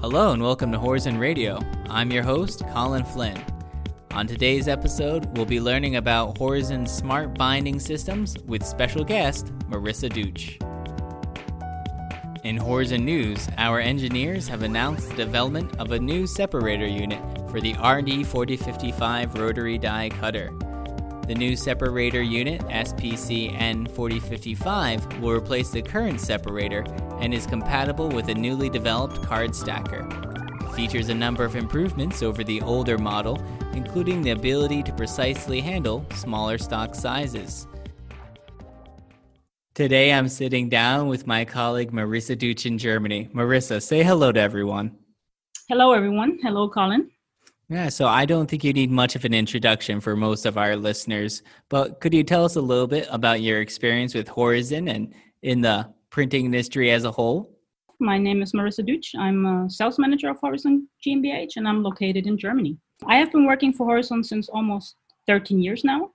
Hello and welcome to Horizon Radio. I'm your host, Colin Flynn. On today's episode, we'll be learning about Horizon's smart binding systems with special guest Marissa Dooch. In Horizon News, our engineers have announced the development of a new separator unit for the RD 4055 rotary die cutter. The new separator unit, SPC N4055, will replace the current separator and is compatible with a newly developed card stacker. It features a number of improvements over the older model, including the ability to precisely handle smaller stock sizes. Today I'm sitting down with my colleague Marissa Dooch in Germany. Marissa, say hello to everyone. Hello, everyone. Hello, Colin. Yeah, so I don't think you need much of an introduction for most of our listeners, but could you tell us a little bit about your experience with Horizon and in the printing industry as a whole? My name is Marissa Dooch. I'm a sales manager of Horizon GmbH and I'm located in Germany. I have been working for Horizon since almost 13 years now,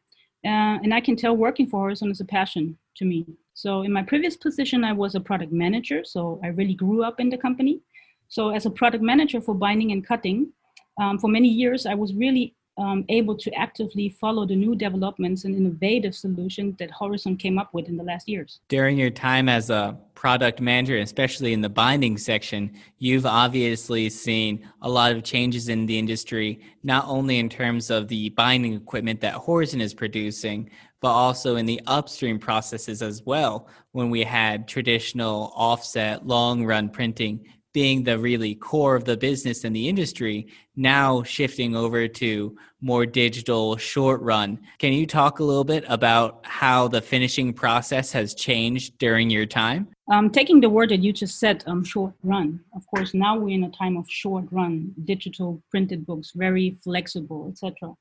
uh, and I can tell working for Horizon is a passion to me. So, in my previous position, I was a product manager, so I really grew up in the company. So, as a product manager for binding and cutting, um, for many years, I was really um, able to actively follow the new developments and innovative solutions that Horizon came up with in the last years. During your time as a product manager, especially in the binding section, you've obviously seen a lot of changes in the industry, not only in terms of the binding equipment that Horizon is producing, but also in the upstream processes as well, when we had traditional offset long run printing being the really core of the business and the industry, now shifting over to more digital short run. Can you talk a little bit about how the finishing process has changed during your time? Um, taking the word that you just said, um, short run. Of course, now we're in a time of short run, digital printed books, very flexible, etc.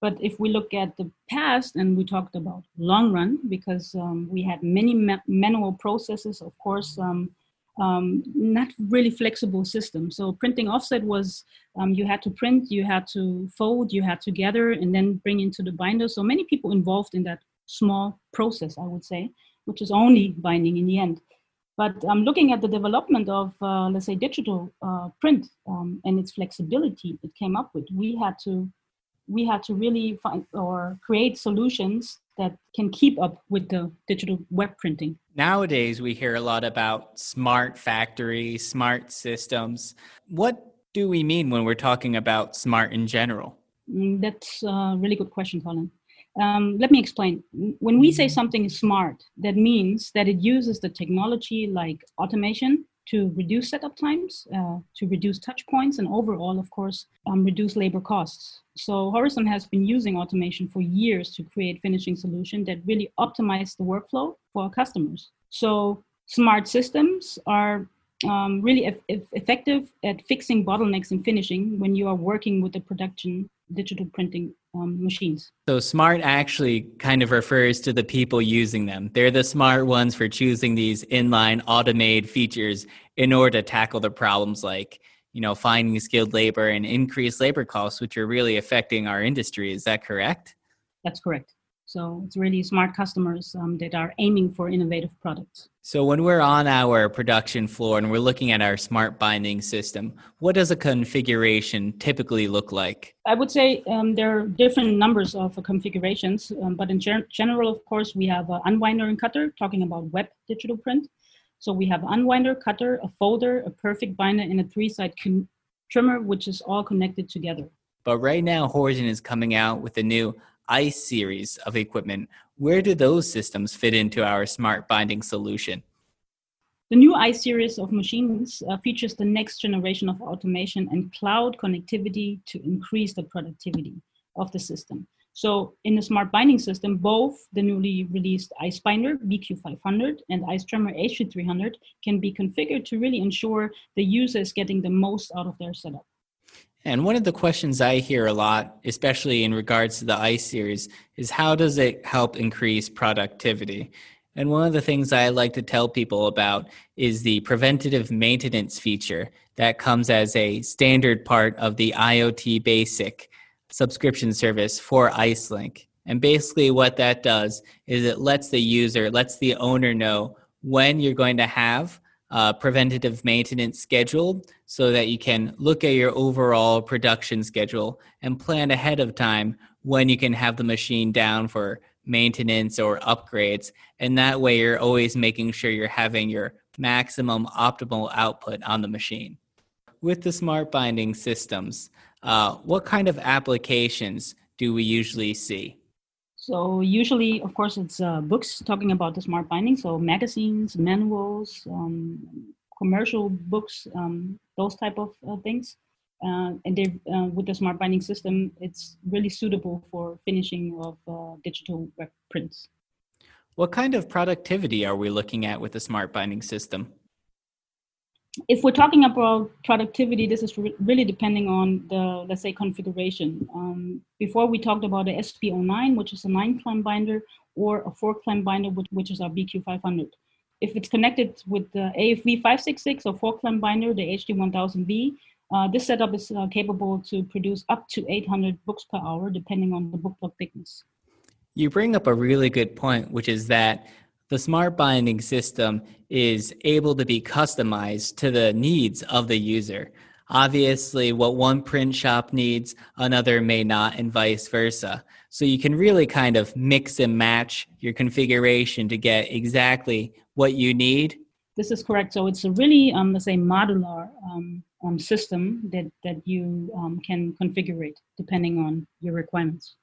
But if we look at the past and we talked about long run, because um, we had many ma- manual processes, of course, um, um, not really flexible system. So printing offset was um, you had to print, you had to fold, you had to gather, and then bring into the binder. So many people involved in that small process, I would say, which is only binding in the end. But um, looking at the development of, uh, let's say, digital uh, print um, and its flexibility it came up with, we had to we had to really find or create solutions that can keep up with the digital web printing. Nowadays, we hear a lot about smart factories, smart systems. What do we mean when we're talking about smart in general? Mm, that's a really good question, Colin. Um, let me explain. When we say mm-hmm. something is smart, that means that it uses the technology like automation to reduce setup times, uh, to reduce touch points, and overall, of course, um, reduce labor costs. So Horizon has been using automation for years to create finishing solutions that really optimize the workflow for our customers. So smart systems are um, really effective at fixing bottlenecks in finishing when you are working with the production digital printing um, machines. So, smart actually kind of refers to the people using them. They're the smart ones for choosing these inline automated features in order to tackle the problems like, you know, finding skilled labor and increased labor costs, which are really affecting our industry. Is that correct? That's correct. So it's really smart customers um, that are aiming for innovative products. So when we're on our production floor and we're looking at our smart binding system, what does a configuration typically look like? I would say um, there are different numbers of configurations, um, but in ger- general, of course, we have an unwinder and cutter, talking about web digital print. So we have unwinder, cutter, a folder, a perfect binder, and a three-side con- trimmer, which is all connected together. But right now, Horizon is coming out with a new ICE series of equipment, where do those systems fit into our smart binding solution? The new ICE series of machines uh, features the next generation of automation and cloud connectivity to increase the productivity of the system. So in the smart binding system, both the newly released ICE binder BQ500 and ICE trimmer HT300 can be configured to really ensure the user is getting the most out of their setup. And one of the questions I hear a lot, especially in regards to the ICE series, is how does it help increase productivity? And one of the things I like to tell people about is the preventative maintenance feature that comes as a standard part of the IoT Basic subscription service for IceLink. And basically, what that does is it lets the user, lets the owner know when you're going to have uh, preventative maintenance schedule so that you can look at your overall production schedule and plan ahead of time when you can have the machine down for maintenance or upgrades. And that way, you're always making sure you're having your maximum optimal output on the machine. With the smart binding systems, uh, what kind of applications do we usually see? So usually, of course, it's uh, books talking about the smart binding. So magazines, manuals, um, commercial books, um, those type of uh, things. Uh, and uh, with the smart binding system, it's really suitable for finishing of uh, digital web prints. What kind of productivity are we looking at with the smart binding system? If we're talking about productivity, this is re- really depending on the, let's say, configuration. Um, before we talked about the SB09, which is a nine clamp binder, or a four clamp binder, which, which is our BQ500. If it's connected with the AFV 566 or four clamp binder, the HT1000V, uh, this setup is uh, capable to produce up to 800 books per hour, depending on the book block thickness. You bring up a really good point, which is that the smart binding system is able to be customized to the needs of the user. Obviously, what one print shop needs, another may not, and vice versa. So you can really kind of mix and match your configuration to get exactly what you need. This is correct. So it's a really, um, let's say, modular um, um, system that, that you um, can configure it depending on your requirements.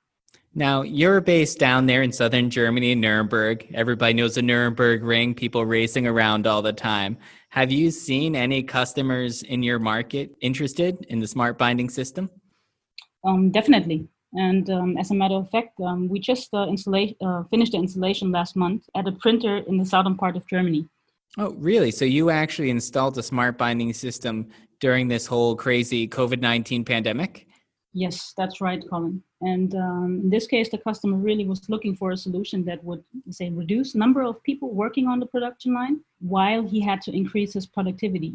Now, you're based down there in southern Germany, in Nuremberg. Everybody knows the Nürburgring, people racing around all the time. Have you seen any customers in your market interested in the smart binding system? Um, definitely. And um, as a matter of fact, um, we just uh, installa- uh, finished the installation last month at a printer in the southern part of Germany. Oh, really? So you actually installed a smart binding system during this whole crazy COVID 19 pandemic? Yes, that's right, Colin. And um, in this case, the customer really was looking for a solution that would, say, reduce number of people working on the production line while he had to increase his productivity.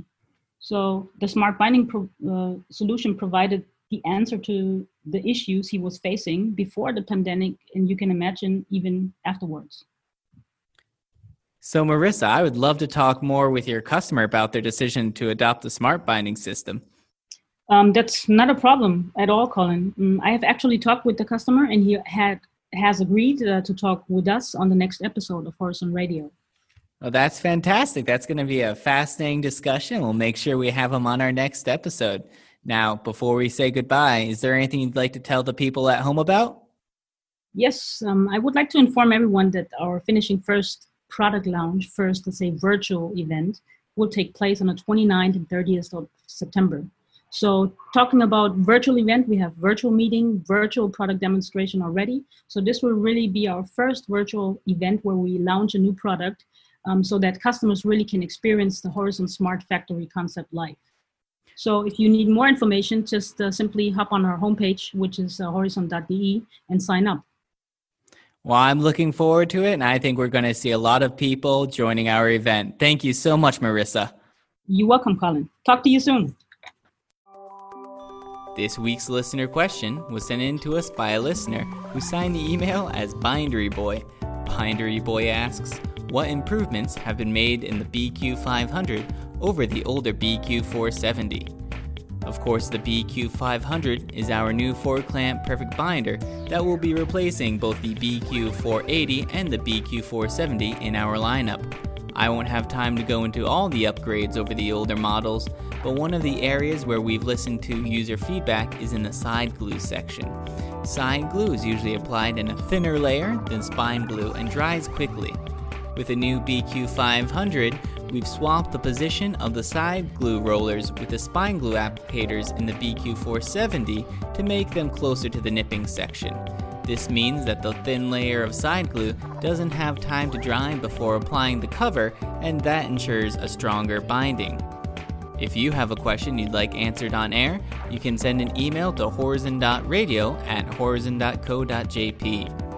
So the smart binding pro- uh, solution provided the answer to the issues he was facing before the pandemic, and you can imagine even afterwards. So, Marissa, I would love to talk more with your customer about their decision to adopt the smart binding system. Um, that's not a problem at all, Colin. Um, I have actually talked with the customer, and he had has agreed uh, to talk with us on the next episode of Horizon Radio. Well, that's fantastic. That's going to be a fascinating discussion. We'll make sure we have him on our next episode. Now, before we say goodbye, is there anything you'd like to tell the people at home about? Yes, um, I would like to inform everyone that our finishing first product launch, first, let's say, virtual event, will take place on the 29th and 30th of September. So talking about virtual event, we have virtual meeting, virtual product demonstration already. So this will really be our first virtual event where we launch a new product um, so that customers really can experience the Horizon Smart Factory concept live. So if you need more information, just uh, simply hop on our homepage, which is uh, horizon.de, and sign up. Well, I'm looking forward to it, and I think we're going to see a lot of people joining our event. Thank you so much, Marissa. You're welcome, Colin. Talk to you soon. This week's listener question was sent in to us by a listener who signed the email as Bindery Boy. Bindery Boy asks, What improvements have been made in the BQ500 over the older BQ470? Of course, the BQ500 is our new 4 clamp perfect binder that will be replacing both the BQ480 and the BQ470 in our lineup. I won't have time to go into all the upgrades over the older models, but one of the areas where we've listened to user feedback is in the side glue section. Side glue is usually applied in a thinner layer than spine glue and dries quickly. With the new BQ500, we've swapped the position of the side glue rollers with the spine glue applicators in the BQ470 to make them closer to the nipping section. This means that the thin layer of side glue doesn't have time to dry before applying the cover, and that ensures a stronger binding. If you have a question you'd like answered on air, you can send an email to horizon.radio at horizon.co.jp.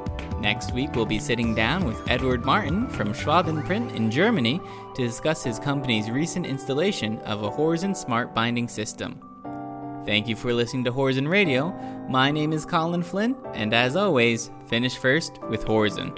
Next week, we'll be sitting down with Edward Martin from Schwabenprint in Germany to discuss his company's recent installation of a Horizon smart binding system. Thank you for listening to Horizon Radio. My name is Colin Flynn, and as always, finish first with Horizon.